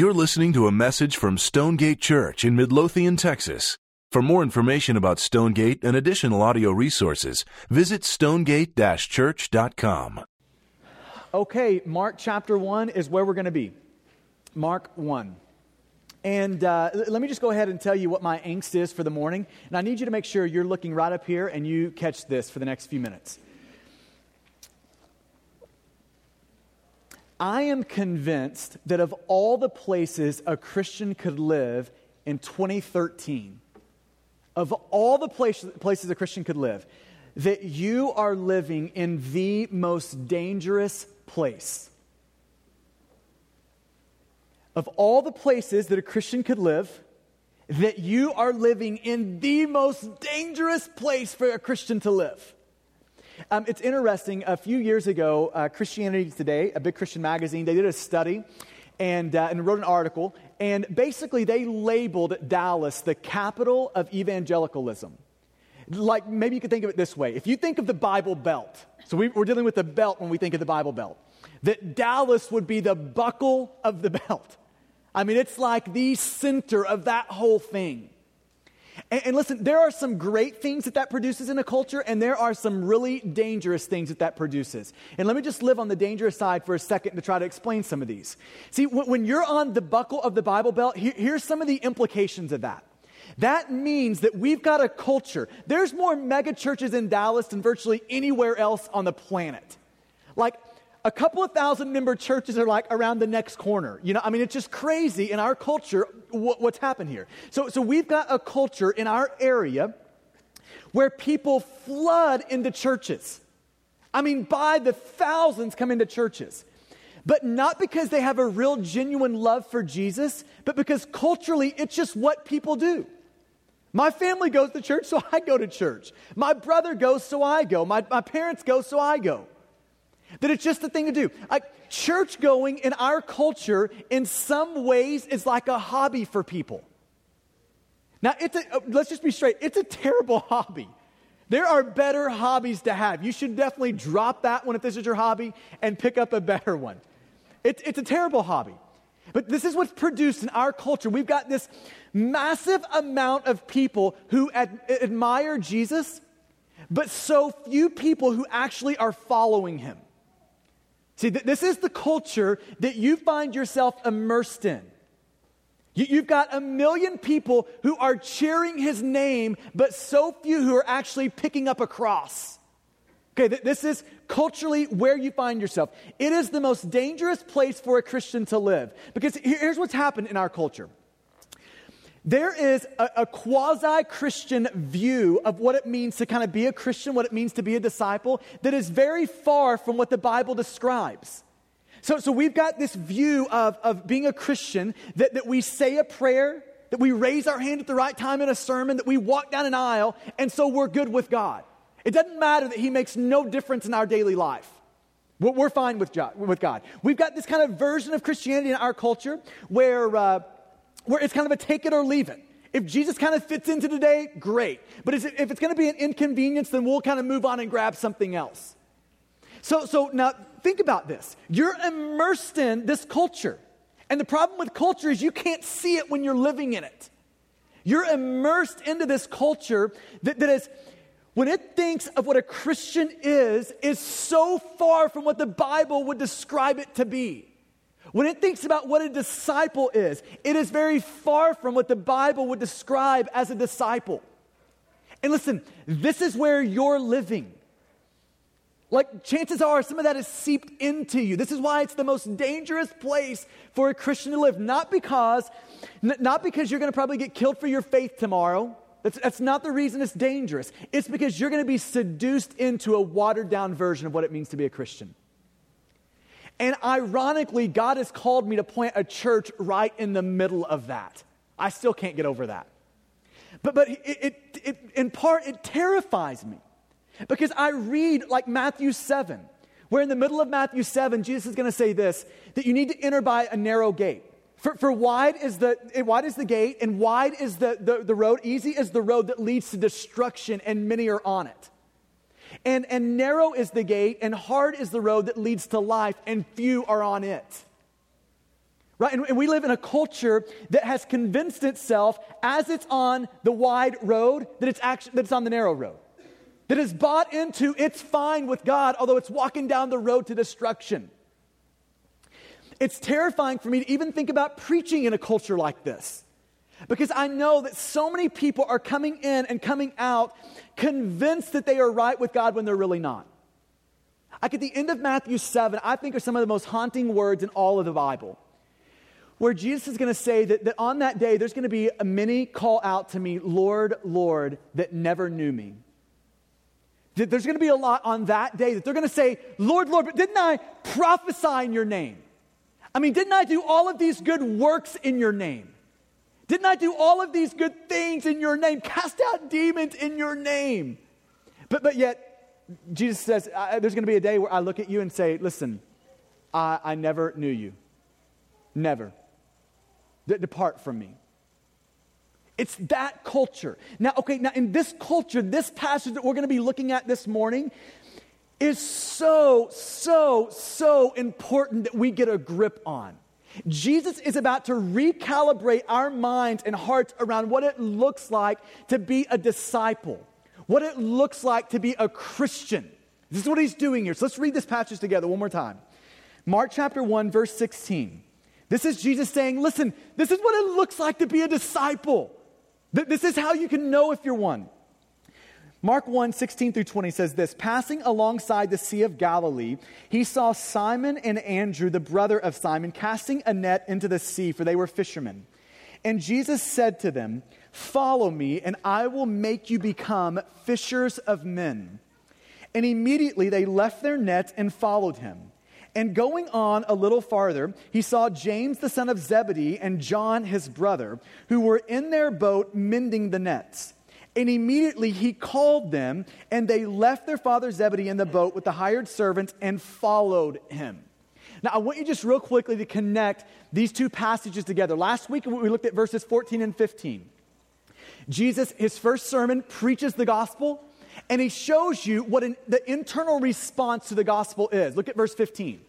You're listening to a message from Stonegate Church in Midlothian, Texas. For more information about Stonegate and additional audio resources, visit stonegate church.com. Okay, Mark chapter 1 is where we're going to be. Mark 1. And uh, let me just go ahead and tell you what my angst is for the morning. And I need you to make sure you're looking right up here and you catch this for the next few minutes. I am convinced that of all the places a Christian could live in 2013, of all the places a Christian could live, that you are living in the most dangerous place. Of all the places that a Christian could live, that you are living in the most dangerous place for a Christian to live. Um, it's interesting. A few years ago, uh, Christianity Today, a big Christian magazine, they did a study and, uh, and wrote an article. And basically, they labeled Dallas the capital of evangelicalism. Like, maybe you could think of it this way if you think of the Bible Belt, so we, we're dealing with the belt when we think of the Bible Belt, that Dallas would be the buckle of the belt. I mean, it's like the center of that whole thing. And, and, listen, there are some great things that that produces in a culture, and there are some really dangerous things that that produces. And let me just live on the dangerous side for a second to try to explain some of these. See, when, when you're on the buckle of the Bible Belt, here, here's some of the implications of that. That means that we've got a culture. There's more mega churches in Dallas than virtually anywhere else on the planet. Like, a couple of thousand member churches are like around the next corner. You know, I mean, it's just crazy in our culture what, what's happened here. So, so we've got a culture in our area where people flood into churches. I mean, by the thousands come into churches. But not because they have a real genuine love for Jesus, but because culturally it's just what people do. My family goes to church, so I go to church. My brother goes, so I go. My, my parents go, so I go. That it's just the thing to do. Like church going in our culture, in some ways, is like a hobby for people. Now, it's a, uh, let's just be straight. It's a terrible hobby. There are better hobbies to have. You should definitely drop that one if this is your hobby and pick up a better one. It, it's a terrible hobby. But this is what's produced in our culture. We've got this massive amount of people who ad- admire Jesus, but so few people who actually are following him. See, th- this is the culture that you find yourself immersed in. You, you've got a million people who are cheering his name, but so few who are actually picking up a cross. Okay, th- this is culturally where you find yourself. It is the most dangerous place for a Christian to live because here's what's happened in our culture there is a, a quasi Christian view of what it means to kind of be a Christian, what it means to be a disciple, that is very far from what the Bible describes. So, so we've got this view of, of being a Christian that, that we say a prayer, that we raise our hand at the right time in a sermon, that we walk down an aisle, and so we're good with God. It doesn't matter that He makes no difference in our daily life. We're fine with God. We've got this kind of version of Christianity in our culture where. Uh, where it's kind of a take it or leave it. If Jesus kind of fits into today, great. But if it's going to be an inconvenience, then we'll kind of move on and grab something else. So, so now think about this. You're immersed in this culture. And the problem with culture is you can't see it when you're living in it. You're immersed into this culture that, that is, when it thinks of what a Christian is, is so far from what the Bible would describe it to be. When it thinks about what a disciple is, it is very far from what the Bible would describe as a disciple. And listen, this is where you're living. Like, chances are some of that is seeped into you. This is why it's the most dangerous place for a Christian to live. Not because, n- not because you're going to probably get killed for your faith tomorrow. That's, that's not the reason it's dangerous. It's because you're going to be seduced into a watered down version of what it means to be a Christian. And ironically, God has called me to plant a church right in the middle of that. I still can't get over that. But, but it, it, it, in part, it terrifies me because I read like Matthew 7, where in the middle of Matthew 7, Jesus is going to say this that you need to enter by a narrow gate. For, for wide, is the, eh, wide is the gate, and wide is the, the, the road, easy is the road that leads to destruction, and many are on it. And, and narrow is the gate, and hard is the road that leads to life, and few are on it. right? And, and, we live in a culture that has convinced itself, as it's on the wide road, that it's actually that it's on the narrow road. That is bought into it's fine with God, although it's walking down the road to destruction. It's terrifying for me to even think about preaching in a culture like this. Because I know that so many people are coming in and coming out convinced that they are right with God when they're really not. Like at the end of Matthew 7, I think are some of the most haunting words in all of the Bible where Jesus is going to say that, that on that day, there's going to be a many call out to me, Lord, Lord, that never knew me. That there's going to be a lot on that day that they're going to say, Lord, Lord, but didn't I prophesy in your name? I mean, didn't I do all of these good works in your name? Didn't I do all of these good things in your name? Cast out demons in your name. But, but yet, Jesus says, there's going to be a day where I look at you and say, listen, I, I never knew you. Never that depart from me. It's that culture. Now, okay, now in this culture, this passage that we're going to be looking at this morning is so, so, so important that we get a grip on. Jesus is about to recalibrate our minds and hearts around what it looks like to be a disciple, what it looks like to be a Christian. This is what he's doing here. So let's read this passage together one more time. Mark chapter 1, verse 16. This is Jesus saying, listen, this is what it looks like to be a disciple. This is how you can know if you're one. Mark 1 16 through 20 says this Passing alongside the Sea of Galilee, he saw Simon and Andrew, the brother of Simon, casting a net into the sea, for they were fishermen. And Jesus said to them, Follow me, and I will make you become fishers of men. And immediately they left their nets and followed him. And going on a little farther, he saw James the son of Zebedee and John his brother, who were in their boat mending the nets. And immediately he called them, and they left their father Zebedee in the boat with the hired servants and followed him. Now, I want you just real quickly to connect these two passages together. Last week, we looked at verses 14 and 15. Jesus, his first sermon, preaches the gospel and he shows you what an, the internal response to the gospel is. Look at verse 15.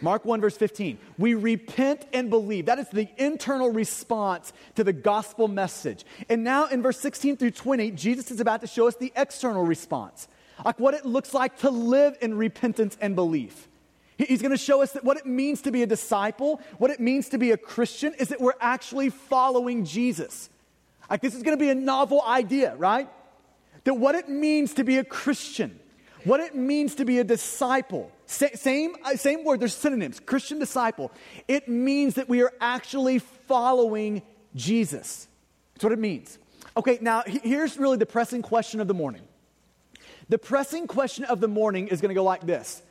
Mark 1, verse 15. We repent and believe. That is the internal response to the gospel message. And now in verse 16 through 20, Jesus is about to show us the external response, like what it looks like to live in repentance and belief. He's going to show us that what it means to be a disciple, what it means to be a Christian, is that we're actually following Jesus. Like this is going to be a novel idea, right? that what it means to be a Christian, what it means to be a disciple, same, uh, same word, there's synonyms, Christian disciple. It means that we are actually following Jesus. That's what it means. Okay, now here's really the pressing question of the morning. The pressing question of the morning is going to go like this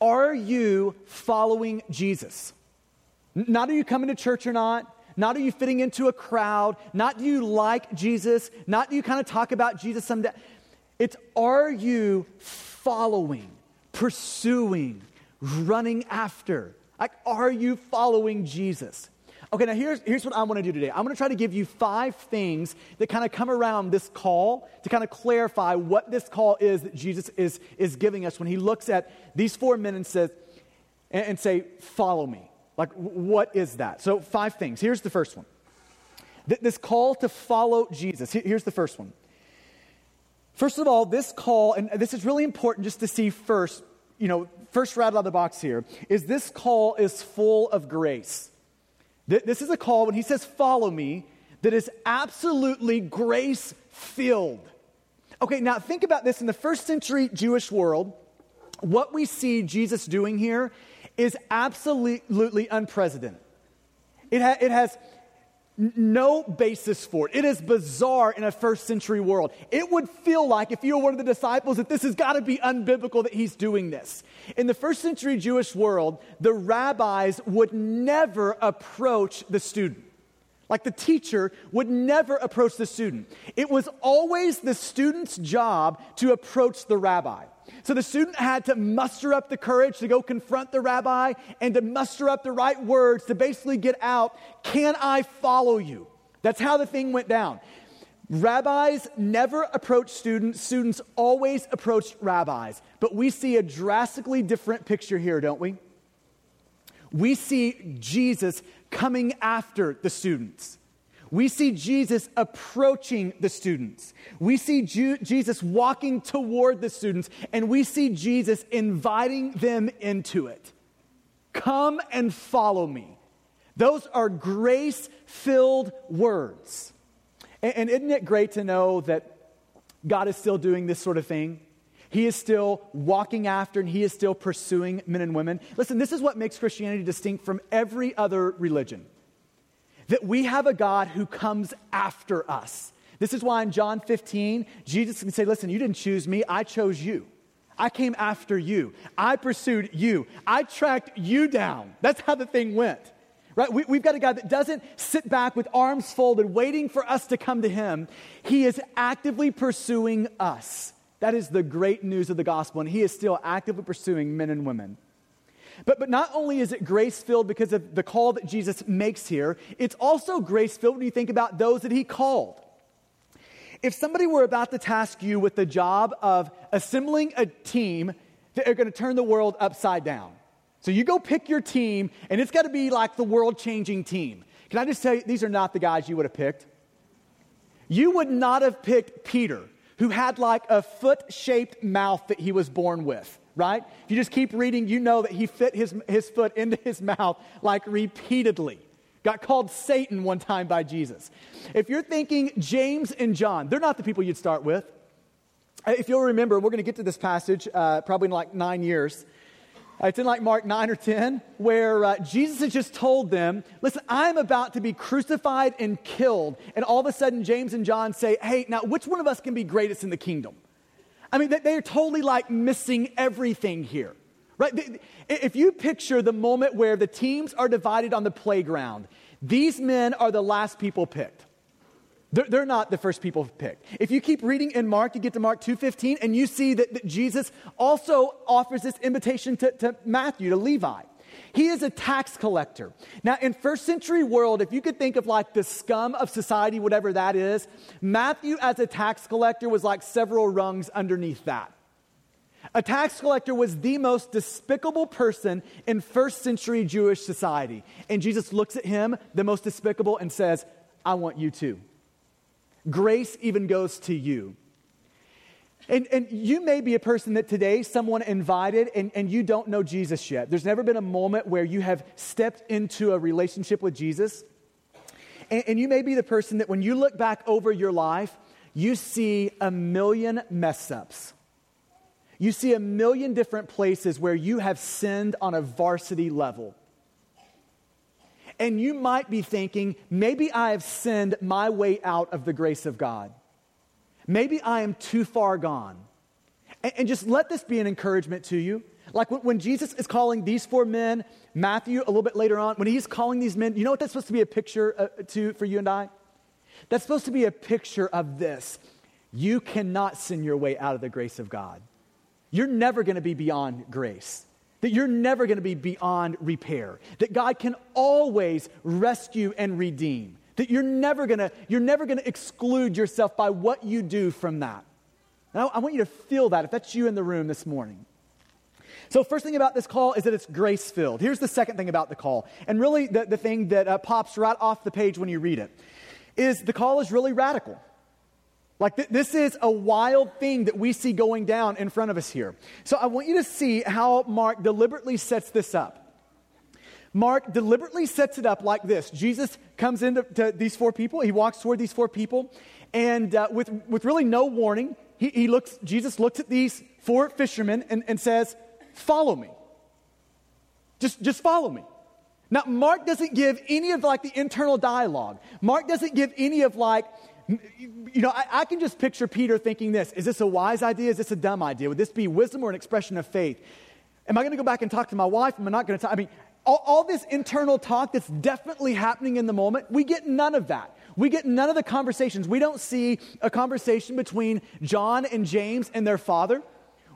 Are you following Jesus? Not are you coming to church or not, not are you fitting into a crowd. Not do you like Jesus. Not do you kind of talk about Jesus someday. It's are you following, pursuing, running after? Like, are you following Jesus? Okay, now here's, here's what I want to do today. I'm going to try to give you five things that kind of come around this call to kind of clarify what this call is that Jesus is, is giving us when he looks at these four men and says, and, and say, follow me. Like, what is that? So, five things. Here's the first one this call to follow Jesus. Here's the first one. First of all, this call, and this is really important just to see first, you know, first right out of the box here, is this call is full of grace. This is a call, when he says, follow me, that is absolutely grace filled. Okay, now think about this in the first century Jewish world. What we see Jesus doing here is absolutely unprecedented. It, ha- it has no basis for it. It is bizarre in a first century world. It would feel like, if you were one of the disciples, that this has got to be unbiblical that he's doing this. In the first century Jewish world, the rabbis would never approach the student. Like the teacher would never approach the student. It was always the student's job to approach the rabbi. So the student had to muster up the courage to go confront the rabbi and to muster up the right words to basically get out, Can I follow you? That's how the thing went down. Rabbis never approached students, students always approached rabbis. But we see a drastically different picture here, don't we? We see Jesus coming after the students. We see Jesus approaching the students. We see Ju- Jesus walking toward the students, and we see Jesus inviting them into it. Come and follow me. Those are grace filled words. And, and isn't it great to know that God is still doing this sort of thing? He is still walking after and he is still pursuing men and women. Listen, this is what makes Christianity distinct from every other religion that we have a God who comes after us. This is why in John 15, Jesus can say, Listen, you didn't choose me, I chose you. I came after you. I pursued you. I tracked you down. That's how the thing went. Right? We, have got a God that doesn't sit back with arms folded, waiting for us to come to Him. He is actively pursuing us. That is the great news of the gospel, and He is still actively pursuing men and women. But, but not only is it grace filled because of the call that Jesus makes here, it's also grace filled when you think about those that he called. If somebody were about to task you with the job of assembling a team that are going to turn the world upside down, so you go pick your team, and it's got to be like the world changing team. Can I just tell you, these are not the guys you would have picked? You would not have picked Peter, who had like a foot shaped mouth that he was born with right? If you just keep reading, you know that he fit his, his foot into his mouth like repeatedly. Got called Satan one time by Jesus. If you're thinking James and John, they're not the people you'd start with. Uh, if you'll remember, we're going to get to this passage uh, probably in like nine years. It's in like Mark 9 or 10, where uh, Jesus has just told them, Listen, I'm about to be crucified and killed. And all of a sudden, James and John say, Hey, now which one of us can be greatest in the kingdom? I mean, they're totally like missing everything here, right? If you picture the moment where the teams are divided on the playground, these men are the last people picked. They're, not the first people picked. If you keep reading in Mark, you get to Mark 2.15, and you see that, that Jesus also offers this invitation to, to Matthew, to Levi. He is a tax collector. Now, in first century world, if you could think of like the scum of society, whatever that is, Matthew as a tax collector was like several rungs underneath that. A tax collector was the most despicable person in first century Jewish society. And Jesus looks at him, the most despicable, and says, I want you too. Grace even goes to you. And, and you may be a person that today someone invited and, and you don't know Jesus yet. There's never been a moment where you have stepped into a relationship with Jesus. And, and you may be the person that when you look back over your life, you see a million mess ups. You see a million different places where you have sinned on a varsity level. And you might be thinking, maybe I have sinned my way out of the grace of God. Maybe I am too far gone. And, and just let this be an encouragement to you. Like when, when Jesus is calling these four men, Matthew a little bit later on, when he's calling these men, you know what that's supposed to be a picture uh, to, for you and I? That's supposed to be a picture of this. You cannot sin your way out of the grace of God. You're never going to be beyond grace. That you're never going to be beyond repair. That God can always rescue and redeem. That you're never gonna, you're never gonna exclude yourself by what you do from that. Now, I want you to feel that if that's you in the room this morning. So, first thing about this call is that it's grace filled. Here's the second thing about the call, and really the, the thing that uh, pops right off the page when you read it is the call is really radical. Like, th- this is a wild thing that we see going down in front of us here. So, I want you to see how Mark deliberately sets this up. Mark deliberately sets it up like this Jesus comes into these four people, he walks toward these four people, and uh, with, with really no warning, he, he, looks, Jesus looks at these four fishermen and, and says, Follow me. Just, just follow me. Now, Mark doesn't give any of like the internal dialogue. Mark doesn't give any of like, you know, I, I, can just picture Peter thinking this Is this a wise idea? Is this a dumb idea? Would this be wisdom or an expression of faith? Am I going to go back and talk to my wife? Am I not going to talk? I mean, all, all this internal talk that's definitely happening in the moment, we get none of that. We get none of the conversations. We don't see a conversation between John and James and their father.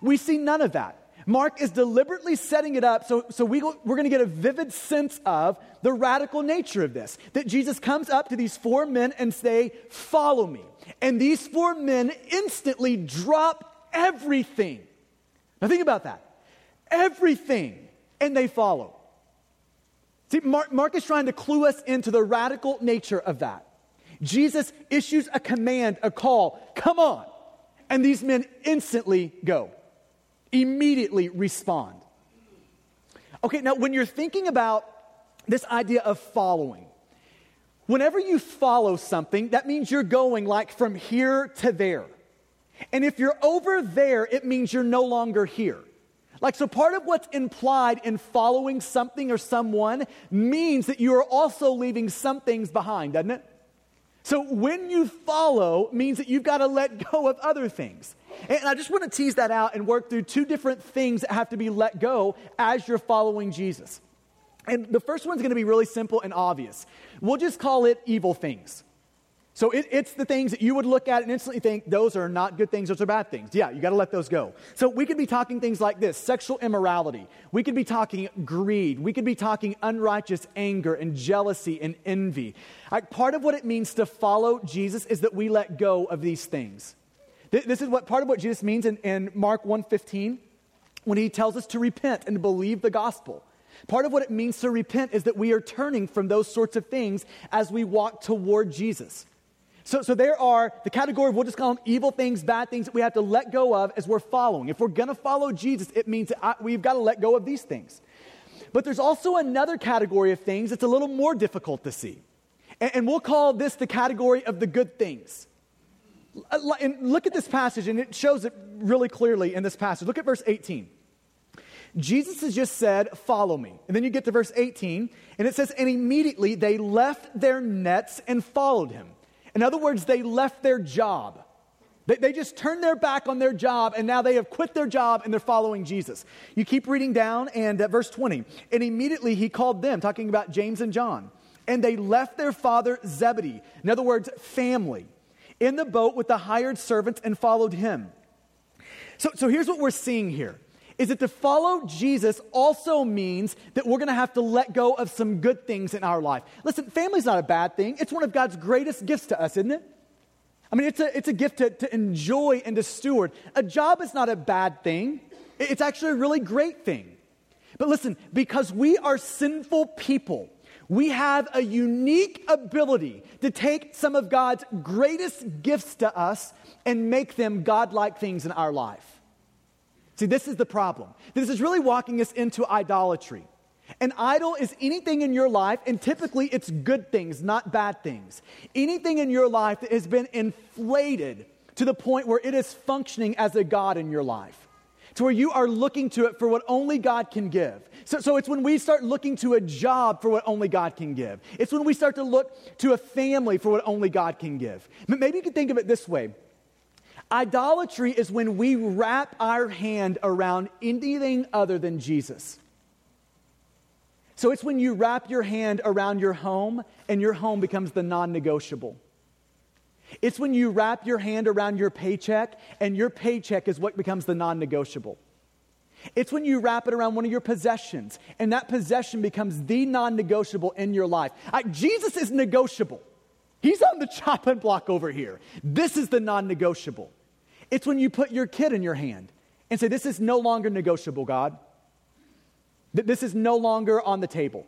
We see none of that. Mark is deliberately setting it up so, so we, we're going to get a vivid sense of the radical nature of this. That Jesus comes up to these four men and say, Follow me. And these four men instantly drop everything. Now think about that. Everything. And they follow. See, Mark, Mark is trying to clue us into the radical nature of that. Jesus issues a command, a call, come on. And these men instantly go, immediately respond. Okay, now when you're thinking about this idea of following, whenever you follow something, that means you're going like from here to there. And if you're over there, it means you're no longer here. Like, so part of what's implied in following something or someone means that you are also leaving some things behind, doesn't it? So when you follow means that you've got to let go of other things. And I just want to tease that out and work through two different things that have to be let go as you're following Jesus. And the first one's going to be really simple and obvious. We'll just call it evil things. So it, it's the things that you would look at and instantly think, those are not good things, those are bad things. Yeah, you got to let those go. So we could be talking things like this sexual immorality. We could be talking greed. We could be talking unrighteous anger and jealousy and envy. Like, part of what it means to follow Jesus is that we let go of these things. This is what part of what Jesus means in, in Mark 1:15 when he tells us to repent and believe the gospel. Part of what it means to repent is that we are turning from those sorts of things as we walk toward Jesus. So, so there are the category of, we'll just call them evil things, bad things that we have to let go of as we're following. If we're going to follow Jesus, it means I, uh, we've got to let go of these things. But there's also another category of things that's a little more difficult to see. And, and we'll call this the category of the good things. Uh, and look at this passage, and it shows it really clearly in this passage. Look at verse 18. Jesus has just said, Follow me. And then you get to verse 18, and it says, And immediately they left their nets and followed him. In other words, they left their job. They, they just turned their back on their job and now they have quit their job and they're following Jesus. You keep reading down and at verse 20, and immediately he called them, talking about James and John, and they left their father Zebedee, in other words, family, in the boat with the hired servants and followed him. So, so here's what we're seeing here is that to follow Jesus also means that we're going to have to let go of some good things in our life. Listen, family's not a bad thing. It's one of God's greatest gifts to us, isn't it? I mean, it's a, it's a gift to, to enjoy and to steward. A job is not a bad thing, it's actually a really great thing. But listen, because we are sinful people, we have a unique ability to take some of God's greatest gifts to us and make them godlike things in our life. See, this is the problem. This is really walking us into idolatry. An idol is anything in your life, and typically it's good things, not bad things. Anything in your life that has been inflated to the point where it is functioning as a God in your life, to where you are looking to it for what only God can give. So, so it's when we start looking to a job for what only God can give. It's when we start to look to a family for what only God can give. Maybe you can think of it this way Idolatry is when we wrap our hand around anything other than Jesus. So it's when you wrap your hand around your home and your home becomes the non negotiable. It's when you wrap your hand around your paycheck and your paycheck is what becomes the non negotiable. It's when you wrap it around one of your possessions and that possession becomes the non negotiable in your life. I, Jesus is negotiable. He's on the chopping block over here. This is the non negotiable. It's when you put your kid in your hand and say, This is no longer negotiable, God. That this is no longer on the table.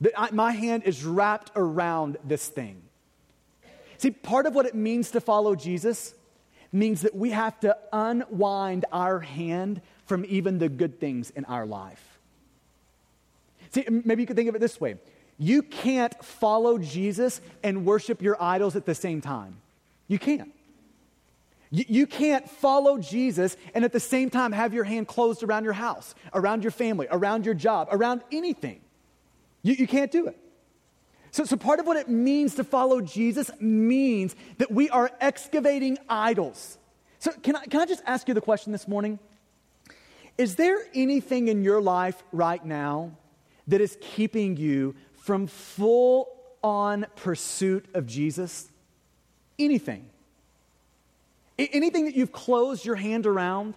That my hand is wrapped around this thing. See, part of what it means to follow Jesus means that we have to unwind our hand from even the good things in our life. See, maybe you could think of it this way you can't follow Jesus and worship your idols at the same time. You can't. You, can't follow Jesus and at the same time have your hand closed around your house, around your family, around your job, around anything. You, you can't do it. So, so, part of what it means to follow Jesus means that we are excavating idols. So, can I, can I just ask you the question this morning? Is there anything in your life right now that is keeping you from full on pursuit of Jesus? Anything. Anything that you've closed your hand around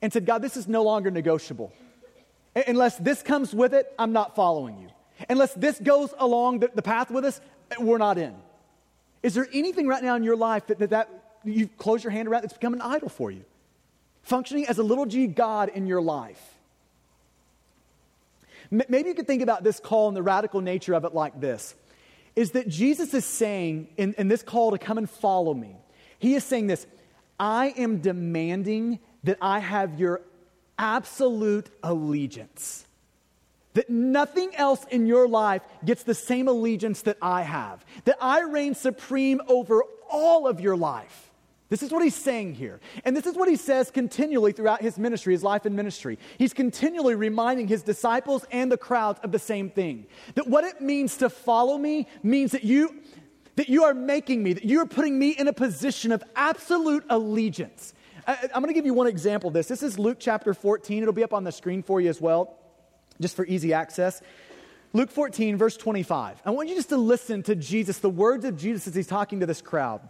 and said, God, this is no longer negotiable. Unless this comes with it, I'm not following you. Unless this goes along the, the path with us, uh, we're not in. Is there anything right now in your life that, that, that you've closed your hand around that's become an idol for you? Functioning as a little g God in your life. Maybe you could think about this call and the radical nature of it like this is that Jesus is saying in, in this call to come and follow me, he is saying this I am demanding that I have your absolute allegiance. That nothing else in your life gets the same allegiance that I have. That I reign supreme over all of your life. This is what he's saying here. And this is what he says continually throughout his ministry, his life and ministry. He's continually reminding his disciples and the crowds of the same thing. That what it means to follow me means that you that you are making me, that you are putting me in a position of absolute allegiance. I, am going to give you one example of this. This is Luke chapter 14. It'll be up on the screen for you as well, just for easy access. Luke 14, verse 25. I want you just to listen to Jesus, the words of Jesus as he's talking to this crowd.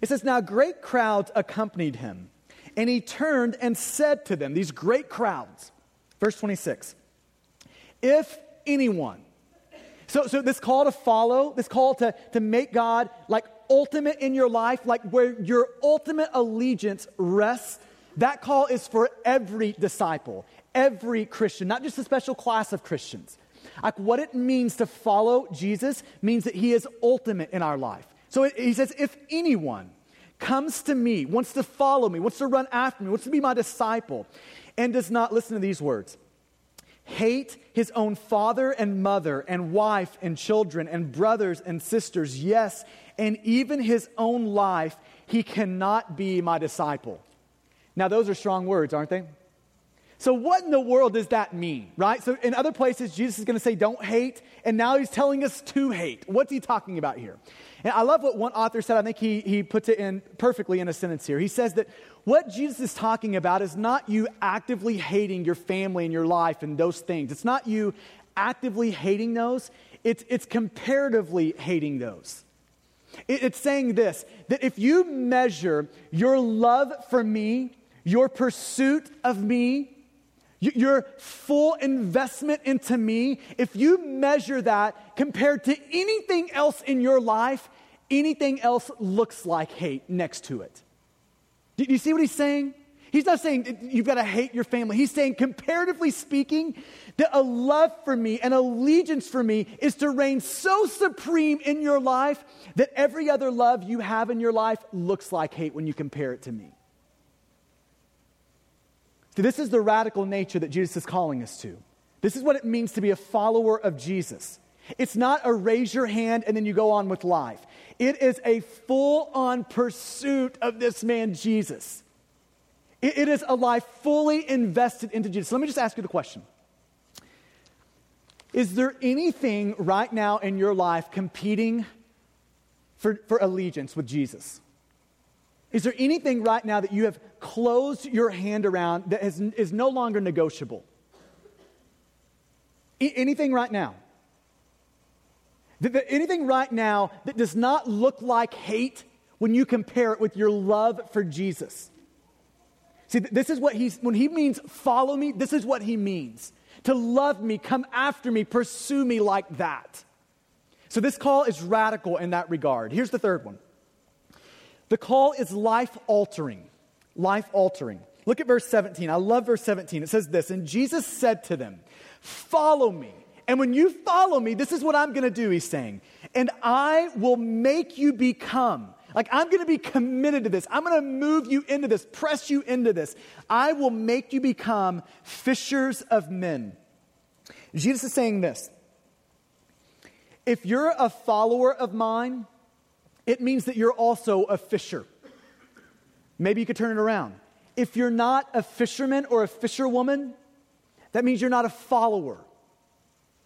It says, Now great crowds accompanied him, and he turned and said to them, These great crowds, verse 26, If anyone, so, so this call to follow, this call to, to make God like ultimate in your life, like where your ultimate allegiance rests, that call is for every disciple, every Christian, not just a special class of Christians. Like what it means to follow Jesus means that he is ultimate in our life. So he says, if anyone comes to me, wants to follow me, wants to run after me, wants to be my disciple, and does not listen to these words, hate his own father and mother and wife and children and brothers and sisters, yes, and even his own life, he cannot be my disciple. Now, those are strong words, aren't they? So, what in the world does that mean, right? So, in other places, Jesus is going to say, don't hate, and now he's telling us to hate. What's he talking about here? And I love what one author said. I think he, he puts it in perfectly in a sentence here. He says that what Jesus is talking about is not you actively hating your family and your life and those things. It's not you actively hating those, it's, it's comparatively hating those. It, it's saying this that if you measure your love for me, your pursuit of me, your full investment into me, if you measure that compared to anything else in your life, anything else looks like hate next to it. Do you see what he's saying? He's not saying you've got to hate your family. He's saying, comparatively speaking, that a love for me, an allegiance for me, is to reign so supreme in your life that every other love you have in your life looks like hate when you compare it to me. This is the radical nature that Jesus is calling us to. This is what it means to be a follower of Jesus. It's not a raise your hand and then you go on with life. It is a full on pursuit of this man, Jesus. It, it is a life fully invested into Jesus. Let me just ask you the question Is there anything right now in your life competing for, for allegiance with Jesus? Is there anything right now that you have closed your hand around that is, is no longer negotiable? Anything right now? anything right now that does not look like hate when you compare it with your love for Jesus? See, this is what he's, when he means follow me, this is what he means. To love me, come after me, pursue me like that. So this call is radical in that regard. Here's the third one the call is life altering. Life altering. Look at verse 17. I love verse 17. It says this And Jesus said to them, Follow me. And when you follow me, this is what I'm going to do, he's saying. And I will make you become. Like, I'm going to be committed to this. I'm going to move you into this, press you into this. I will make you become fishers of men. Jesus is saying this If you're a follower of mine, it means that you're also a fisher. Maybe you could turn it around. If you're not a fisherman or a fisherwoman, that means you're not a follower.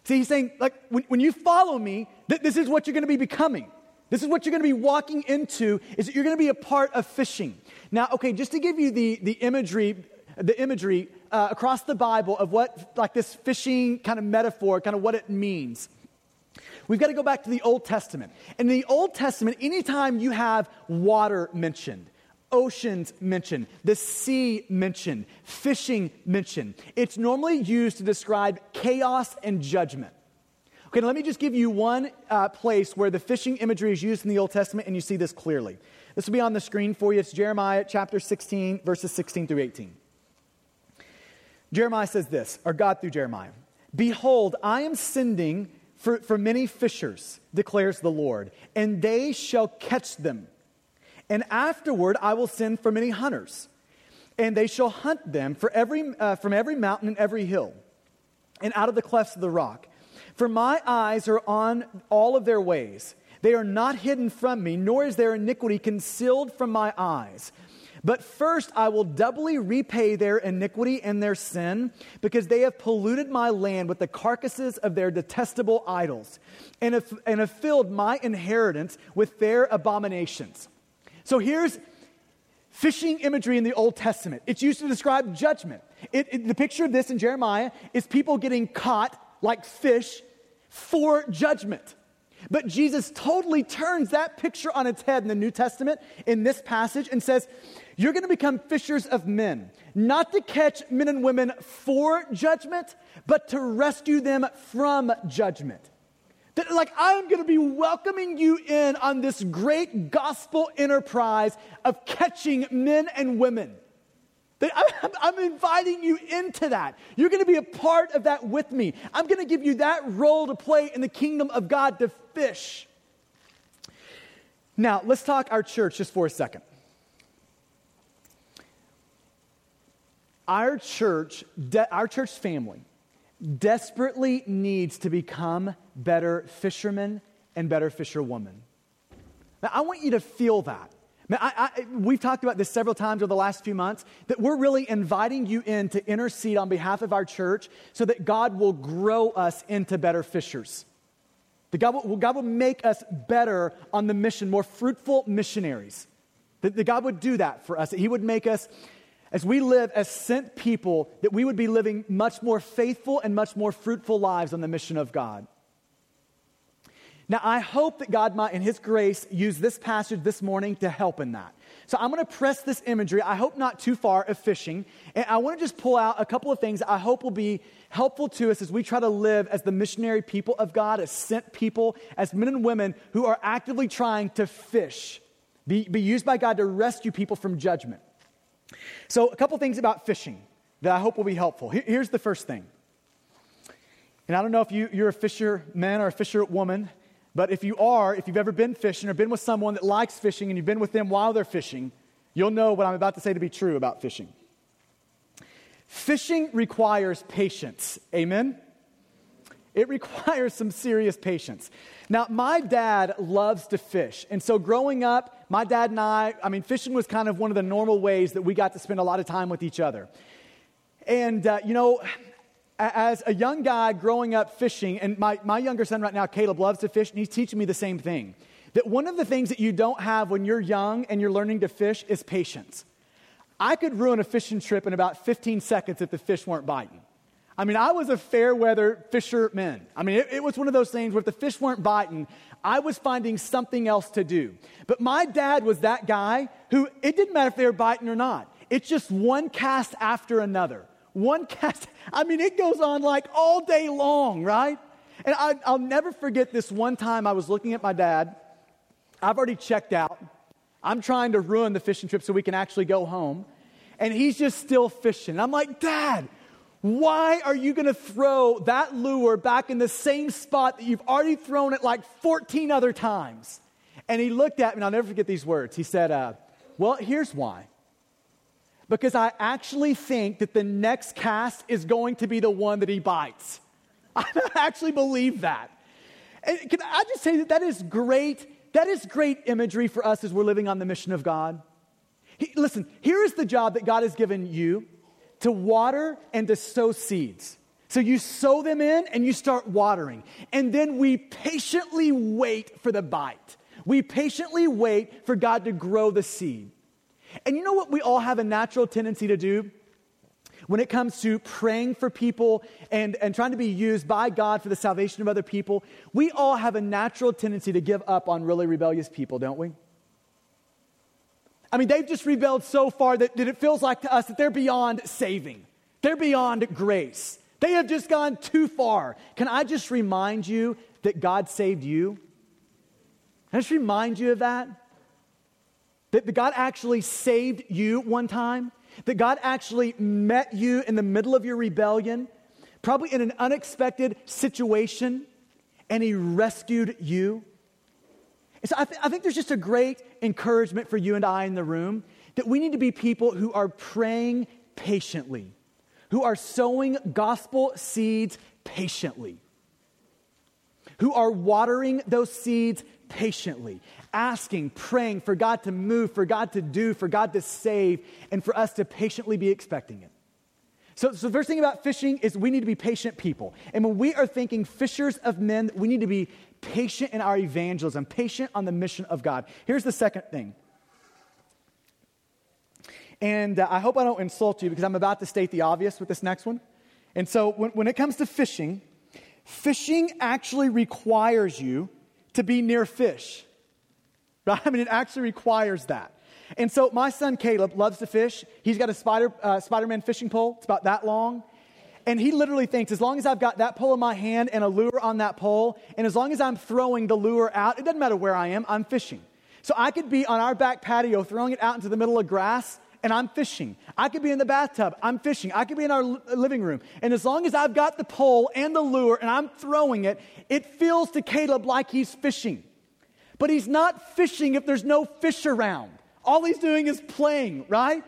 See, he's saying, like, when, when you follow me, th- this is what you're going to be becoming. This is what you're going to be walking into, is that you're going to be a part of fishing. Now, okay, just to give you the, the imagery, the imagery uh, across the Bible of what, like this fishing kind of metaphor, kind of what it means. We've got to go back to the Old Testament. In the Old Testament, anytime you have water mentioned, oceans mentioned, the sea mentioned, fishing mentioned, it's normally used to describe chaos and judgment. Okay, now let me just give you one uh, place where the fishing imagery is used in the Old Testament, and you see this clearly. This will be on the screen for you. It's Jeremiah chapter 16, verses 16 through 18. Jeremiah says this, or God through Jeremiah Behold, I am sending for, for many fishers, declares the Lord, and they shall catch them. And afterward I will send for many hunters, and they shall hunt them for every, uh, from every mountain and every hill, and out of the clefts of the rock. For my eyes are on all of their ways. They are not hidden from me, nor is their iniquity concealed from my eyes. But first, I will doubly repay their iniquity and their sin, because they have polluted my land with the carcasses of their detestable idols, and have, and have filled my inheritance with their abominations. So here's fishing imagery in the Old Testament. It's used to describe judgment. It, it, the picture of this in Jeremiah is people getting caught like fish for judgment. But Jesus totally turns that picture on its head in the New Testament in this passage and says, You're going to become fishers of men, not to catch men and women for judgment, but to rescue them from judgment. That, like, I'm going to be welcoming you in on this great gospel enterprise of catching men and women. I'm, inviting you into that. You're going to be a part of that with me. I'm going to give you that role to play in the kingdom of God to fish. Now, let's talk our church just for a second. Our church, de- our church family, desperately needs to become better fishermen and better fisherwomen. Now, I want you to feel that. Man, I, I, we've talked about this several times over the last few months that we're really inviting you in to intercede on behalf of our church so that God will grow us into better fishers. That God will, God will make us better on the mission, more fruitful missionaries. That, that God would do that for us, that He would make us, as we live as sent people, that we would be living much more faithful and much more fruitful lives on the mission of God. Now, I hope that God might, in His grace, use this passage this morning to help in that. So I'm going to press this imagery, I hope not too far, of fishing. And I want to just pull out a couple of things I hope will be helpful to us as we try to live as the missionary people of God, as sent people, as men and women who are actively trying to fish, be, be used by God to rescue people from judgment. So, a couple things about fishing that I hope will be helpful. Here, here's the first thing. And I don't know if you, you're a fisherman or a fisherwoman. But if you are, if you've ever been fishing or been with someone that likes fishing and you've been with them while they're fishing, you'll know what I'm about to say to be true about fishing. Fishing requires patience. Amen? It requires some serious patience. Now, my dad loves to fish. And so growing up, my dad and I, I mean, fishing was kind of one of the normal ways that we got to spend a lot of time with each other. And, uh, you know, as a young guy growing up fishing, and my, my younger son right now, Caleb, loves to fish, and he's teaching me the same thing. That one of the things that you don't have when you're young and you're learning to fish is patience. I could ruin a fishing trip in about 15 seconds if the fish weren't biting. I mean, I was a fair weather fisherman. I mean, it, it, was one of those things where if the fish weren't biting, I was finding something else to do. But my dad was that guy who it didn't matter if they were biting or not. It's just one cast after another. One cast, I mean, it goes on like all day long, right? And I, will never forget this one time I was looking at my dad. I've already checked out. I'm trying to ruin the fishing trip so we can actually go home. And he's just still fishing. I'm like, Dad, why are you going to throw that lure back in the same spot that you've already thrown it like 14 other times? And he looked at me, and I'll never forget these words. He said, uh, Well, here's why because I actually think that the next cast is going to be the one that he bites. I actually believe that. And can I just say that that is great? That is great imagery for us as we're living on the mission of God. He, listen, here is the job that God has given you to water and to sow seeds. So you sow them in and you start watering. And then we patiently wait for the bite. We patiently wait for God to grow the seed. And you know what we all have a natural tendency to do? When it comes to praying for people and, and trying to be used by God for the salvation of other people, we all have a natural tendency to give up on really rebellious people, don't we? I mean, they've just rebelled so far that, that it feels like to us that they're beyond saving, they're beyond grace. They have just gone too far. Can I just remind you that God saved you? Can I just remind you of that? That God actually saved you one time, that God actually met you in the middle of your rebellion, probably in an unexpected situation, and he rescued you. And so I, th- I think there's just a great encouragement for you and I in the room that we need to be people who are praying patiently, who are sowing gospel seeds patiently, who are watering those seeds patiently, asking, praying for God to move, for God to do, for God to save, and for us to patiently be expecting it. So, so the first thing about fishing is we need to be patient people. And when we are thinking fishers of men, we need to be patient in our evangelism, patient on the mission of God. Here's the second thing. And uh, I hope I don't insult you because I'm about to state the obvious with this next one. And so when, when it comes to fishing, fishing actually requires you to be near fish. Right? I mean, it actually requires that. And so my son Caleb loves to fish. He's got a Spider, uh, Spider-Man fishing pole. It's about that long. And he literally thinks, as long as I've got that pole in my hand and a lure on that pole, and as long as I'm throwing the lure out, it doesn't matter where I am, I'm fishing. So I could be on our back patio throwing it out into the middle of grass, and I'm fishing. I could be in the bathtub, I'm fishing. I could be in our living room. And as long as I've got the pole and the lure and I'm throwing it, it feels to Caleb like he's fishing. But he's not fishing if there's no fish around. All he's doing is playing, right?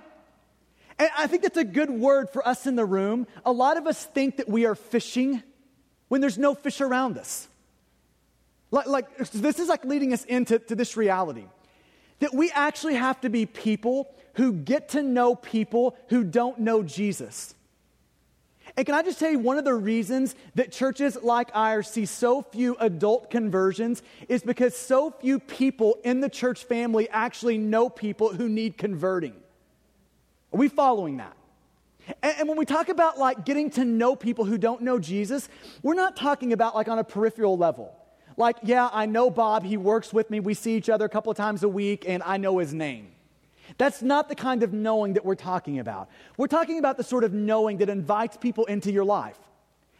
And I think that's a good word for us in the room. A lot of us think that we are fishing when there's no fish around us. Like, like this is like leading us into to this reality that we actually have to be people who get to know people who don't know Jesus. And can I just tell you, one of the reasons that churches like ours see so few adult conversions is because so few people in the church family actually know people who need converting. Are we following that? And, when we talk about like getting to know people who don't know Jesus, we're not talking about like on a peripheral level. Like, yeah, I know Bob, he works with me, we see each other a couple of times a week, and I know his name. That's not the kind of knowing that we're talking about. We're talking about the sort of knowing that invites people into your life.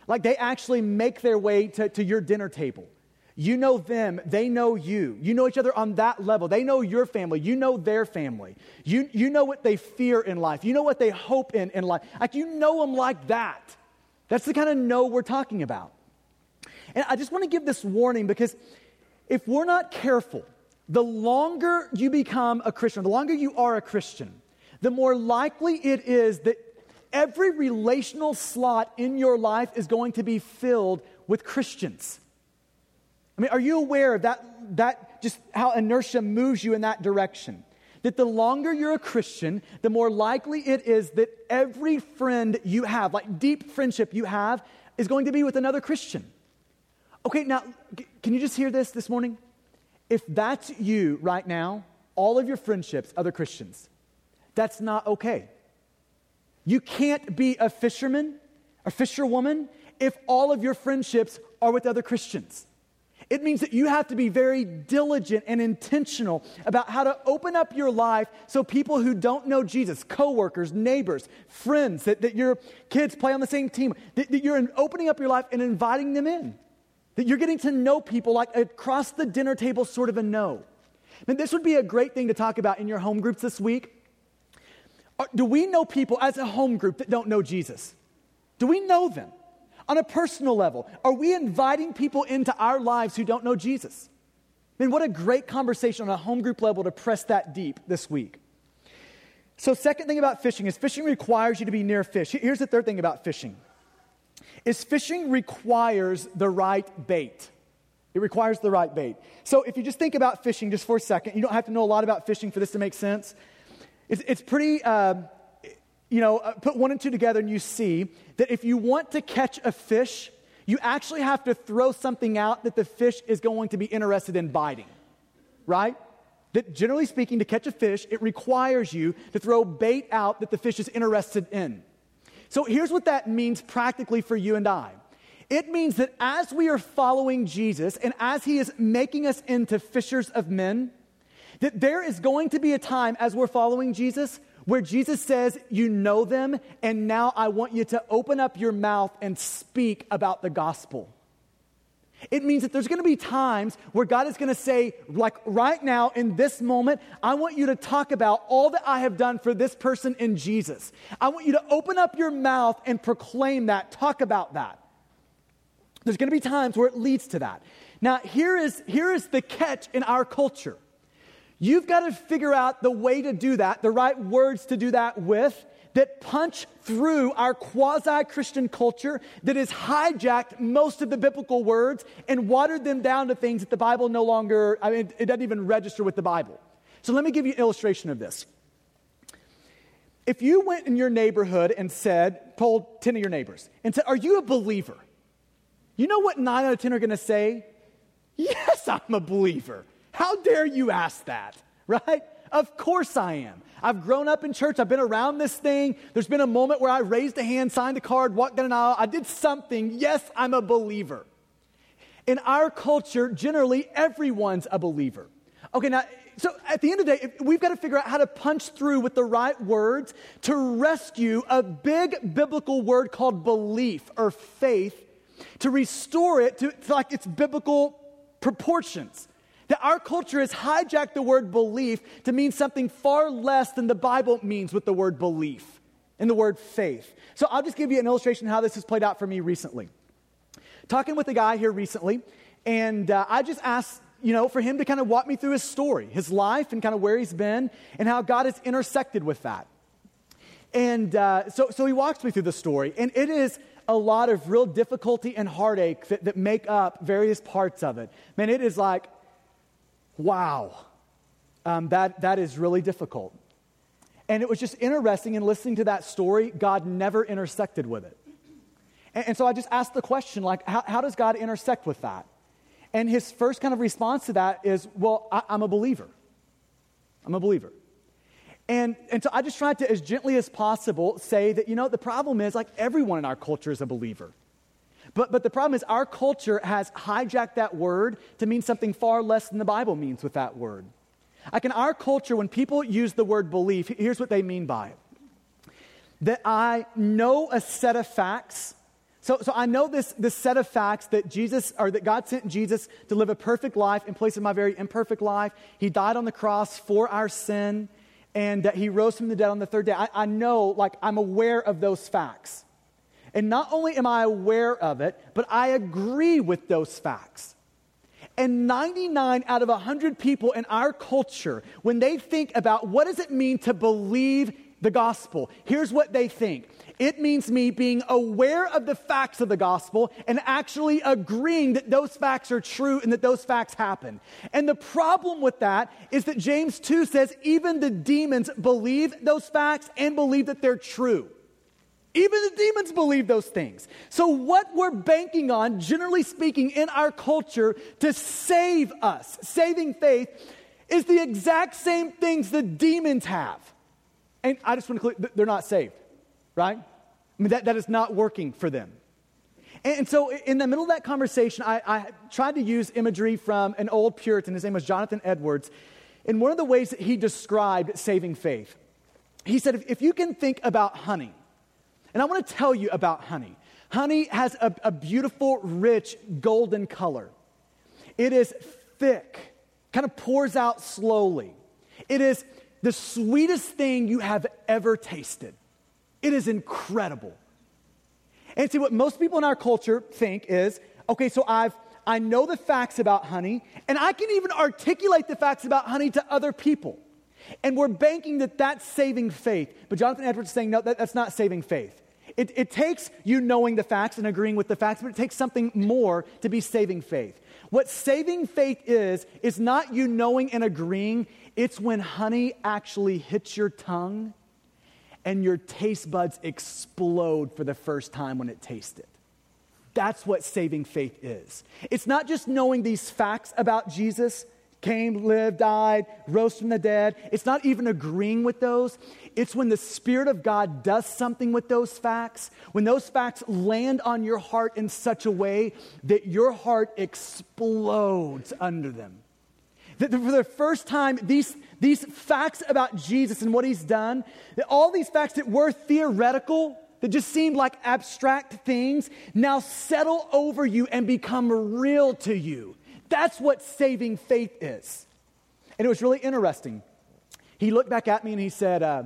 Like they actually make their way to, to your dinner table. You know them, they know you. You know each other on that level. They know your family, you know their family. You, you know what they fear in life, you know what they hope in in life. Like you know them like that. That's the kind of know we're talking about. And I just want to give this warning because if we're not careful, the longer you become a Christian, the longer you are a Christian, the more likely it is that every relational slot in your life is going to be filled with Christians. I mean, are you aware of that, that just how inertia moves you in that direction? That the longer you're a Christian, the more likely it is that every friend you have, like deep friendship you have, is going to be with another Christian. Okay, now, can you just hear this this morning? If that's you right now, all of your friendships, other Christians, that's not okay. You can't be a fisherman, a fisherwoman, if all of your friendships are with other Christians. It means that you have to be very diligent and intentional about how to open up your life so people who don't know Jesus, coworkers, neighbors, friends, that, that your kids play on the same team, that, that you're opening up your life and inviting them in. That you're getting to know people like across the dinner table, sort of a know. And this would be a great thing to talk about in your home groups this week. Uh, do we know people as a home group that don't know Jesus? Do we know them on a personal level? Are we inviting people into our lives who don't know Jesus? I mean, what a great conversation on a home group level to press that deep this week. So, second thing about fishing is fishing requires you to be near fish. Here's the third thing about fishing is fishing requires the right bait. It requires the right bait. So if you just think about fishing just for a second, you don't have to know a lot about fishing for this to make sense. It's, it's pretty, uh, you know, uh, put one and two together and you see that if you want to catch a fish, you actually have to throw something out that the fish is going to be interested in biting, right? That generally speaking, to catch a fish, it requires you to throw bait out that the fish is interested in. So here's what that means practically for you and I. It means that as we are following Jesus and as he is making us into fishers of men, that there is going to be a time as we're following Jesus where Jesus says, You know them, and now I want you to open up your mouth and speak about the gospel. It means that there's going to be times where God is going to say, like right now in this moment, I want you to talk about all that I have done for this person in Jesus. I want you to open up your mouth and proclaim that, talk about that. There's going to be times where it leads to that. Now, here is, here is the catch in our culture. You've got to figure out the way to do that, the right words to do that with, that punch through our quasi Christian culture that has hijacked most of the biblical words and watered them down to things that the Bible no longer, I mean, it doesn't even register with the Bible. So let me give you an illustration of this. If you went in your neighborhood and said, told 10 of your neighbors, and said, Are you a believer? You know what nine out of 10 are going to say? Yes, I'm a believer. How dare you ask that, right? Of course I am. I've grown up in church. I've been around this thing. There's been a moment where I raised a hand, signed a card, walked down an aisle. I did something. Yes, I'm a believer. In our culture, generally, everyone's a believer. Okay, now, so at the end of the day, we've got to figure out how to punch through with the right words to rescue a big biblical word called belief or faith, to restore it to, to like its biblical proportions. That our culture has hijacked the word belief to mean something far less than the Bible means with the word belief and the word faith. So I'll just give you an illustration how this has played out for me recently. Talking with a guy here recently, and uh, I just asked, you know, for him to kind of walk me through his story, his life, and kind of where he's been, and how God has intersected with that. And uh, so, so he walks me through the story, and it is a lot of real difficulty and heartache that, that make up various parts of it. Man, it is like wow, um, that, that is really difficult. And it was just interesting in listening to that story, God never intersected with it. And, and so I just asked the question, like, how, how, does God intersect with that? And his first kind of response to that is, well, I, I'm a believer. I'm a believer. And, and so I just tried to, as gently as possible, say that, you know, the problem is like everyone in our culture is a believer. But, but the problem is, our culture has hijacked that word to mean something far less than the Bible means with that word. Like in our culture, when people use the word belief, here's what they mean by it that I know a set of facts. So, so I know this, this set of facts that Jesus, or that God sent Jesus to live a perfect life in place of my very imperfect life. He died on the cross for our sin, and that He rose from the dead on the third day. I, I know, like, I'm aware of those facts. And not only am I aware of it, but I agree with those facts. And 99 out of 100 people in our culture, when they think about what does it mean to believe the gospel, here's what they think. It means me being aware of the facts of the gospel and actually agreeing that those facts are true and that those facts happen. And the problem with that is that James 2 says even the demons believe those facts and believe that they're true. Even the demons believe those things. So, what we're banking on, generally speaking, in our culture to save us, saving faith, is the exact same things the demons have. And I just want to clear, they're not saved, right? I mean, that, that is not working for them. And, so, in the middle of that conversation, I, I tried to use imagery from an old Puritan. His name was Jonathan Edwards. And one of the ways that he described saving faith, he said, if, if you can think about honey, and I want to tell you about honey. Honey has a, a beautiful, rich, golden color. It is thick, kind of pours out slowly. It is the sweetest thing you have ever tasted. It is incredible. And see, what most people in our culture think is okay, so I've I know the facts about honey, and I can even articulate the facts about honey to other people. And we're banking that that's saving faith. But Jonathan Edwards is saying, no, that, that's not saving faith. It, it takes you knowing the facts and agreeing with the facts, but it takes something more to be saving faith. What saving faith is, is not you knowing and agreeing, it's when honey actually hits your tongue and your taste buds explode for the first time when it tastes it. That's what saving faith is. It's not just knowing these facts about Jesus came, lived, died, rose from the dead. It's not even agreeing with those. It's when the Spirit of God does something with those facts, when those facts land on your heart in such a way that your heart explodes under them. That for the first time, these, these facts about Jesus and what he's done, all these facts that were theoretical, that just seemed like abstract things now settle over you and become real to you. That's what saving faith is. And it was really interesting. He looked back at me and he said, uh,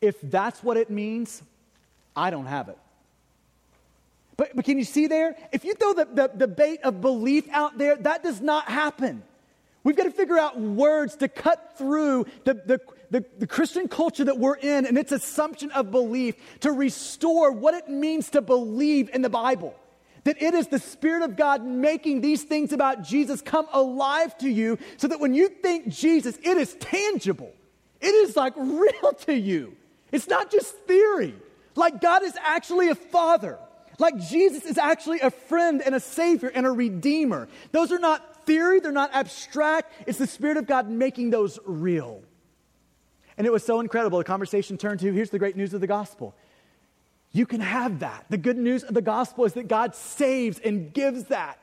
If that's what it means, I don't have it. But, but can you see there? If you throw the, the, the bait of belief out there, that does not happen. We've got to figure out words to cut through the, the, the, the, Christian culture that we're in and its assumption of belief to restore what it means to believe in the Bible. That it is the Spirit of God making these things about Jesus come alive to you so that when you think Jesus, it is tangible. It is like real to you. It's not just theory. Like God is actually a father. Like Jesus is actually a friend and a savior and a redeemer. Those are not theory, they're not abstract. It's the Spirit of God making those real. And it was so incredible. The conversation turned to here's the great news of the gospel. You can have that. The good news of the gospel is that God saves and gives that.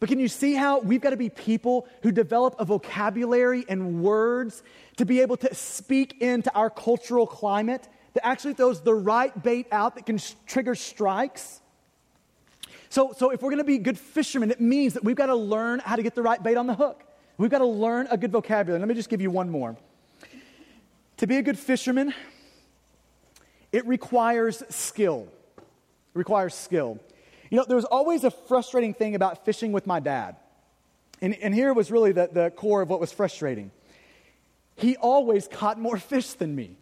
But can you see how we've got to be people who develop a vocabulary and words to be able to speak into our cultural climate that actually throws the right bait out that can trigger strikes? So, so if we're going to be good fishermen, it means that we've got to learn how to get the right bait on the hook. We've got to learn a good vocabulary. Let me just give you one more. To be a good fisherman, it requires skill. It requires skill. You know, there was always a frustrating thing about fishing with my dad. And, and here was really the, the core of what was frustrating. He always caught more fish than me.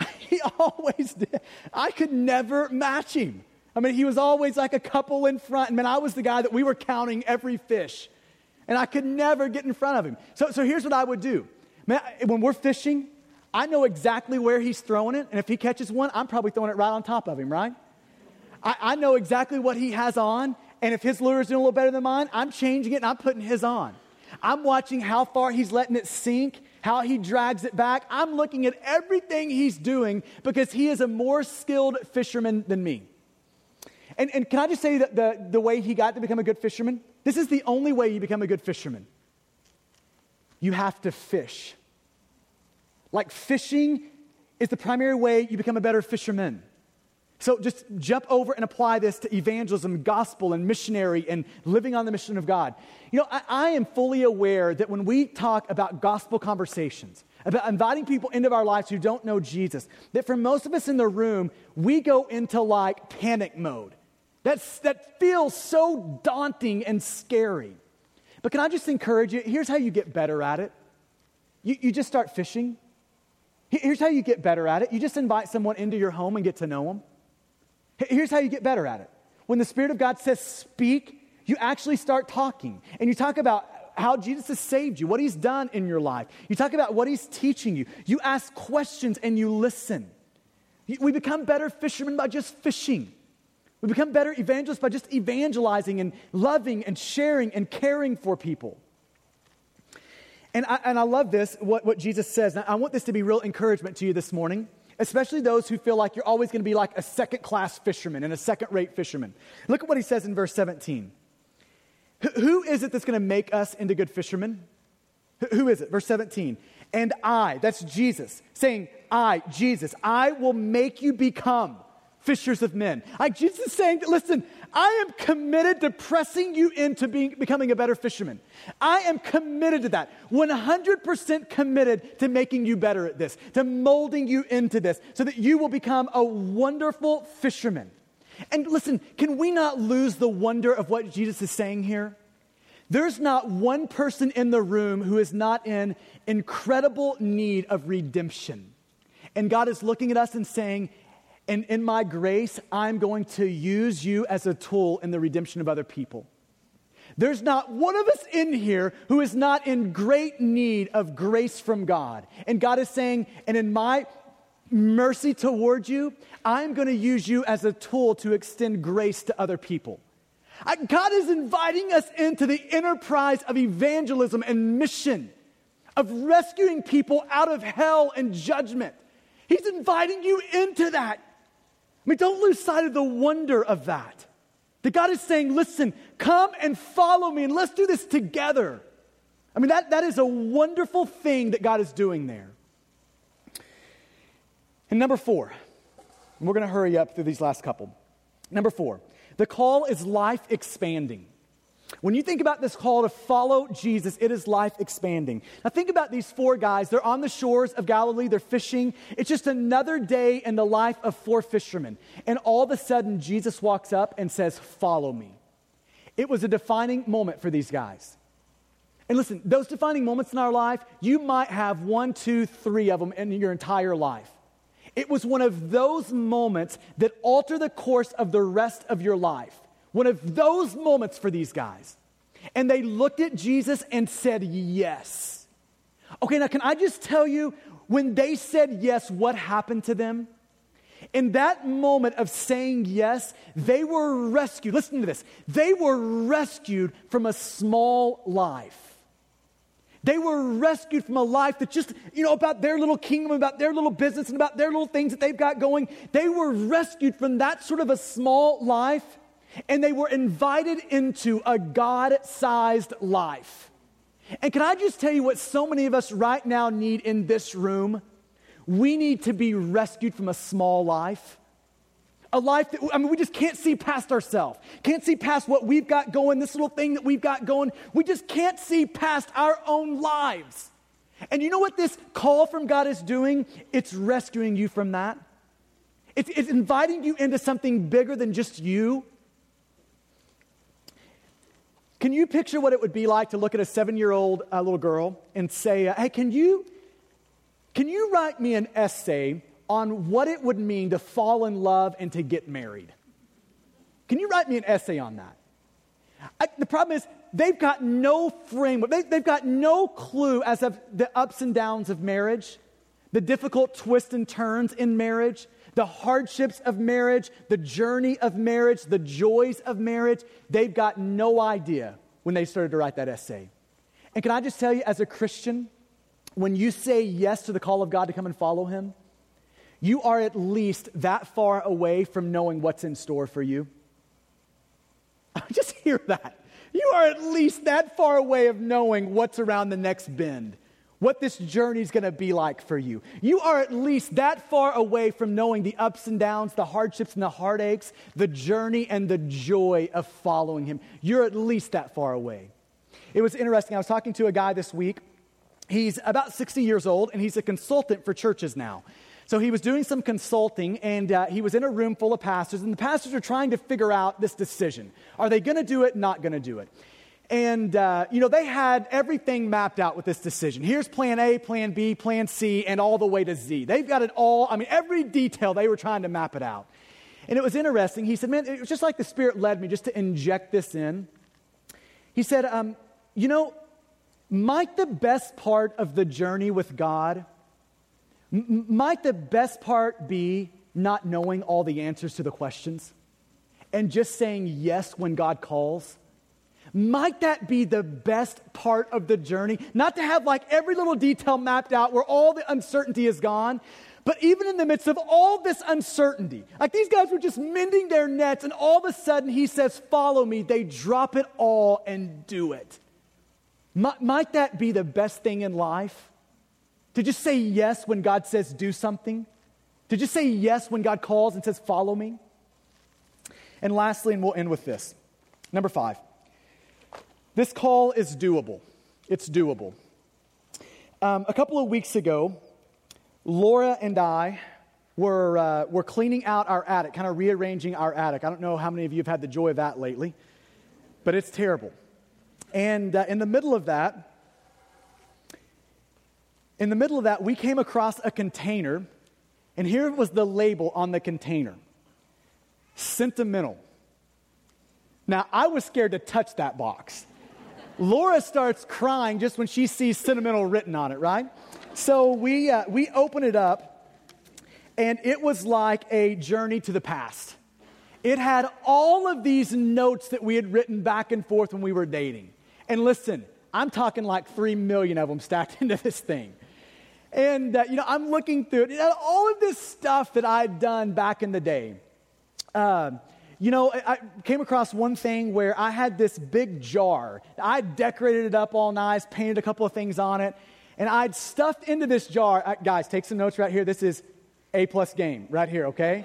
he always did. I could never match him. I mean, he was always like a couple in front. And man, I was the guy that we were counting every fish. And I could never get in front of him. So, so here's what I would do. Man, when we're fishing, I know exactly where he's throwing it, and if he catches one, I'm probably throwing it right on top of him, right? I, I know exactly what he has on, and if his lure is doing a little better than mine, I'm changing it and I'm putting his on. I'm watching how far he's letting it sink, how he drags it back. I'm looking at everything he's doing because he is a more skilled fisherman than me. And, and can I just say that the, the way he got to become a good fisherman? This is the only way you become a good fisherman. You have to fish. Like fishing is the primary way you become a better fisherman. So just jump over and apply this to evangelism, gospel, and missionary and living on the mission of God. You know, I, I, am fully aware that when we talk about gospel conversations, about inviting people into our lives who don't know Jesus, that for most of us in the room, we go into like panic mode. That's, that feels so daunting and scary. But can I just encourage you? Here's how you get better at it you, you just start fishing. Here's how you get better at it you just invite someone into your home and get to know them. Here's how you get better at it. When the Spirit of God says speak, you actually start talking and you talk about how Jesus has saved you, what he's done in your life. You talk about what he's teaching you. You ask questions and you listen. We become better fishermen by just fishing. We become better evangelists by just evangelizing and loving and sharing and caring for people. And I, and I love this, what, what Jesus says. I want this to be real encouragement to you this morning, especially those who feel like you're always going to be like a second class fisherman and a second rate fisherman. Look at what he says in verse 17. who is it that's going to make us into good fishermen? who is it? Verse 17. And I, that's Jesus, saying, I, Jesus, I will make you become fishers of men. Like Jesus is saying, listen, I am committed to pressing you into being, becoming a better fisherman. I am committed to that. 100% committed to making you better at this, to molding you into this, so that you will become a wonderful fisherman. And listen, can we not lose the wonder of what Jesus is saying here? There's not one person in the room who is not in incredible need of redemption. And God is looking at us and saying, and in my grace, I'm going to use you as a tool in the redemption of other people. There's not one of us in here who is not in great need of grace from God. And God is saying, and in my mercy toward you, I'm going to use you as a tool to extend grace to other people. God is inviting us into the enterprise of evangelism and mission, of rescuing people out of hell and judgment. He's inviting you into that. I mean, don't lose sight of the wonder of that. That God is saying, listen, come and follow me and let's do this together. I mean, that, that is a wonderful thing that God is doing there. And number four, we're going to hurry up through these last couple. Number four, the call is life expanding. When you think about this call to follow Jesus, it is life expanding. Now, think about these four guys. They're on the shores of Galilee, they're fishing. It's just another day in the life of four fishermen. And all of a sudden, Jesus walks up and says, Follow me. It was a defining moment for these guys. And listen, those defining moments in our life, you might have one, two, three of them in your entire life. It was one of those moments that alter the course of the rest of your life. One of those moments for these guys. And they looked at Jesus and said, Yes. Okay, now can I just tell you, when they said yes, what happened to them? In that moment of saying yes, they were rescued. Listen to this. They were rescued from a small life. They were rescued from a life that just, you know, about their little kingdom, about their little business, and about their little things that they've got going. They were rescued from that sort of a small life, and they were invited into a God sized life. And can I just tell you what so many of us right now need in this room? We need to be rescued from a small life. A life that, I mean, we just can't see past ourselves. Can't see past what we've got going, this little thing that we've got going. We just can't see past our own lives. And you know what this call from God is doing? It's rescuing you from that. It's, it's inviting you into something bigger than just you. Can you picture what it would be like to look at a seven year old uh, little girl and say, uh, Hey, can you, can you write me an essay on what it would mean to fall in love and to get married. Can you write me an essay on that? I, the problem is, they've got no framework, they, they've got no clue as of the ups and downs of marriage, the difficult twists and turns in marriage, the hardships of marriage, the journey of marriage, the joys of marriage. They've got no idea when they started to write that essay. And can I just tell you, as a Christian, when you say yes to the call of God to come and follow Him, you are at least that far away from knowing what's in store for you. Just hear that. You are at least that far away of knowing what's around the next bend, what this journey is going to be like for you. You are at least that far away from knowing the ups and downs, the hardships and the heartaches, the journey and the joy of following Him. You're at least that far away. It was interesting. I was talking to a guy this week. He's about 60 years old, and he's a consultant for churches now. So he was doing some consulting, and uh, he was in a room full of pastors, and the pastors are trying to figure out this decision. Are they going to do it, not going to do it? And, uh, you know, they had everything mapped out with this decision. Here's plan A, plan B, plan C, and all the way to Z. They've got it all, I mean, every detail, they were trying to map it out. And it was interesting. He said, man, it was just like the Spirit led me just to inject this in. He said, um, you know, might the best part of the journey with God M- might the best part be not knowing all the answers to the questions and just saying yes when God calls? Might that be the best part of the journey? Not to have like every little detail mapped out where all the uncertainty is gone, but even in the midst of all this uncertainty, like these guys were just mending their nets, and all of a sudden he says, Follow me. They drop it all and do it. Might, might that be the best thing in life? To just say yes when God says do something. To just say yes when God calls and says follow me. And lastly, and we'll end with this. Number five. This call is doable. It's doable. Um, a couple of weeks ago, Laura and I were, uh, were cleaning out our attic, kind of rearranging our attic. I don't know how many of you have had the joy of that lately, but it's terrible. And uh, in the middle of that, in the middle of that, we came across a container, and here was the label on the container sentimental. Now, I was scared to touch that box. Laura starts crying just when she sees sentimental written on it, right? So we, uh, we open it up, and it was like a journey to the past. It had all of these notes that we had written back and forth when we were dating. And listen, I'm talking like three million of them stacked into this thing. And, uh, you know, I'm looking through it. all of this stuff that I'd done back in the day. Uh, you know, I came across one thing where I had this big jar. I decorated it up all nice, painted a couple of things on it, and I'd stuffed into this jar. Uh, guys, take some notes right here. This is A plus game right here, okay?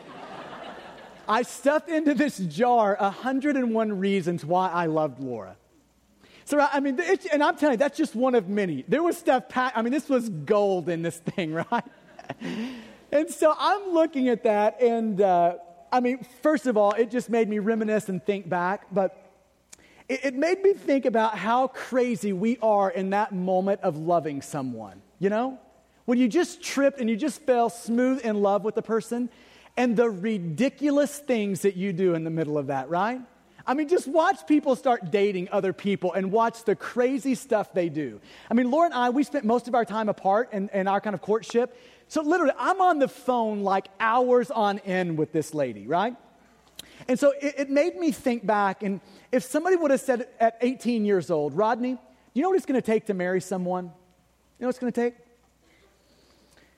I stuffed into this jar 101 reasons why I loved Laura. So, I mean, and I'm telling you, that's just one of many. There was stuff packed, I mean, this was gold in this thing, right? and so I'm looking at that, and uh, I mean, first of all, it just made me reminisce and think back, but it, it made me think about how crazy we are in that moment of loving someone, you know? When you just tripped and you just fell smooth in love with the person, and the ridiculous things that you do in the middle of that, right? I mean, just watch people start dating other people and watch the crazy stuff they do. I mean, Laura and I, we spent most of our time apart in, in our kind of courtship. So, literally, I'm on the phone like hours on end with this lady, right? And so it, it made me think back. And if somebody would have said at 18 years old, Rodney, you know what it's going to take to marry someone? You know what it's going to take?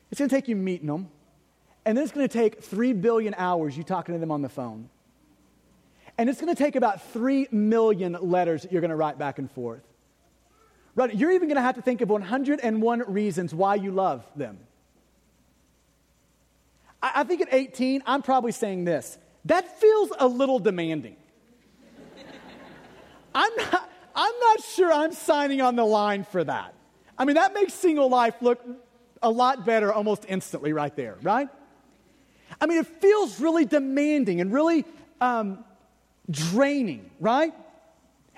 It's going to take you meeting them. And then it's going to take 3 billion hours you talking to them on the phone. And it's going to take about 3 million letters that you're going to write back and forth. Right? You're even going to have to think of 101 reasons why you love them. I, I think at 18, I'm probably saying this that feels a little demanding. I'm not, I'm not sure I'm signing on the line for that. I mean, that makes single life look a lot better almost instantly, right there, right? I mean, it feels really demanding and really um, draining, right?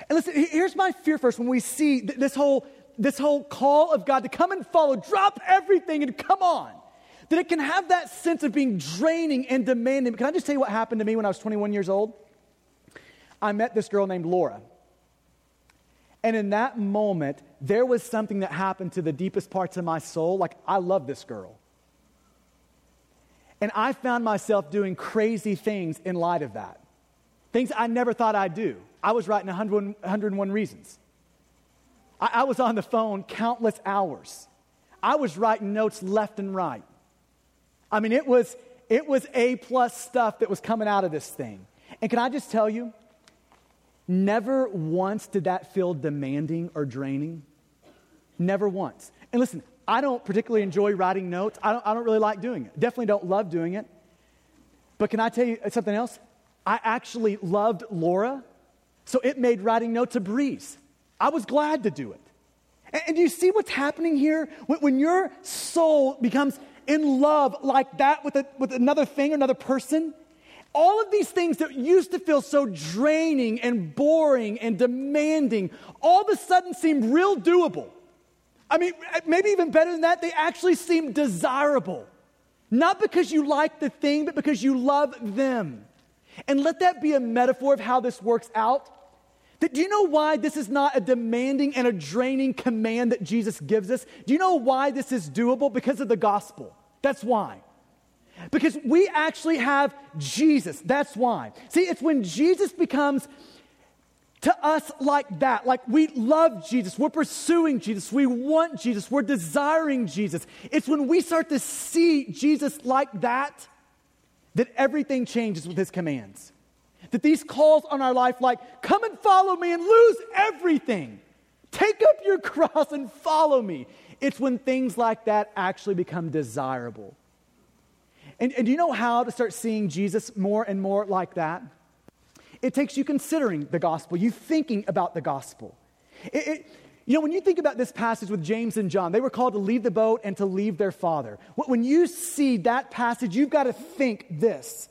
And listen, here's my fear first when we see th- this whole, this whole call of God to come and follow, drop everything and come on. That it can have that sense of being draining and demanding. Can I just tell you what happened to me when I was 21 years old? I met this girl named Laura. And in that moment, there was something that happened to the deepest parts of my soul. Like, I love this girl. And I found myself doing crazy things in light of that. Things I never thought I'd do. I was writing 101, 101 reasons. I, I was on the phone countless hours. I was writing notes left and right. I mean, it was, it was A plus stuff that was coming out of this thing. And can I just tell you, never once did that feel demanding or draining. Never once. And listen, I don't particularly enjoy writing notes. I don't, I don't really like doing it. Definitely don't love doing it. But can I tell you something else? I actually loved Laura, so it made writing notes a breeze. I was glad to do it. And, do you see what's happening here? When, when your soul becomes in love like that with, a, with another thing, or another person, all of these things that used to feel so draining and boring and demanding all of a sudden seem real doable. I mean, maybe even better than that, they actually seem desirable. Not because you like the thing, but because you love them. And let that be a metaphor of how this works out. Do you know why this is not a demanding and a draining command that Jesus gives us? Do you know why this is doable? Because of the gospel. That's why. Because we actually have Jesus. That's why. See, it's when Jesus becomes to us like that. Like we love Jesus, we're pursuing Jesus, we want Jesus, we're desiring Jesus. It's when we start to see Jesus like that that everything changes with his commands. That these calls on our life, like, come and follow me and lose everything, take up your cross and follow me. It's when things like that actually become desirable. And, and do you know how to start seeing Jesus more and more like that? It takes you considering the gospel, you thinking about the gospel. It, it, you know, when you think about this passage with James and John, they were called to leave the boat and to leave their father. When you see that passage, you've got to think this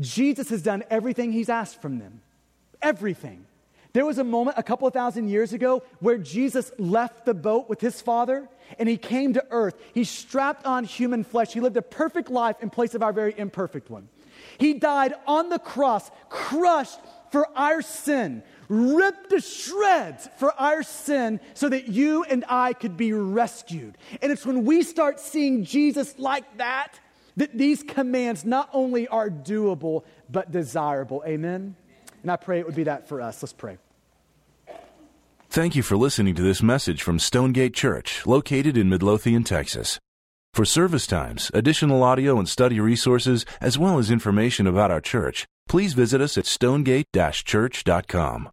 Jesus has done everything he's asked from them. Everything. There was a moment a couple of thousand years ago where Jesus left the boat with his father and he came to earth. He strapped on human flesh. He lived a perfect life in place of our very imperfect one. He died on the cross, crushed for our sin, ripped to shreds for our sin so that you and I could be rescued. And it's when we start seeing Jesus like that that these commands not only are doable, but desirable. Amen? And I pray it would be that for us. Let's pray. Thank you for listening to this message from Stonegate Church, located in Midlothian, Texas. For service times, additional audio and study resources, as well as information about our church, please visit us at stonegate-church.com.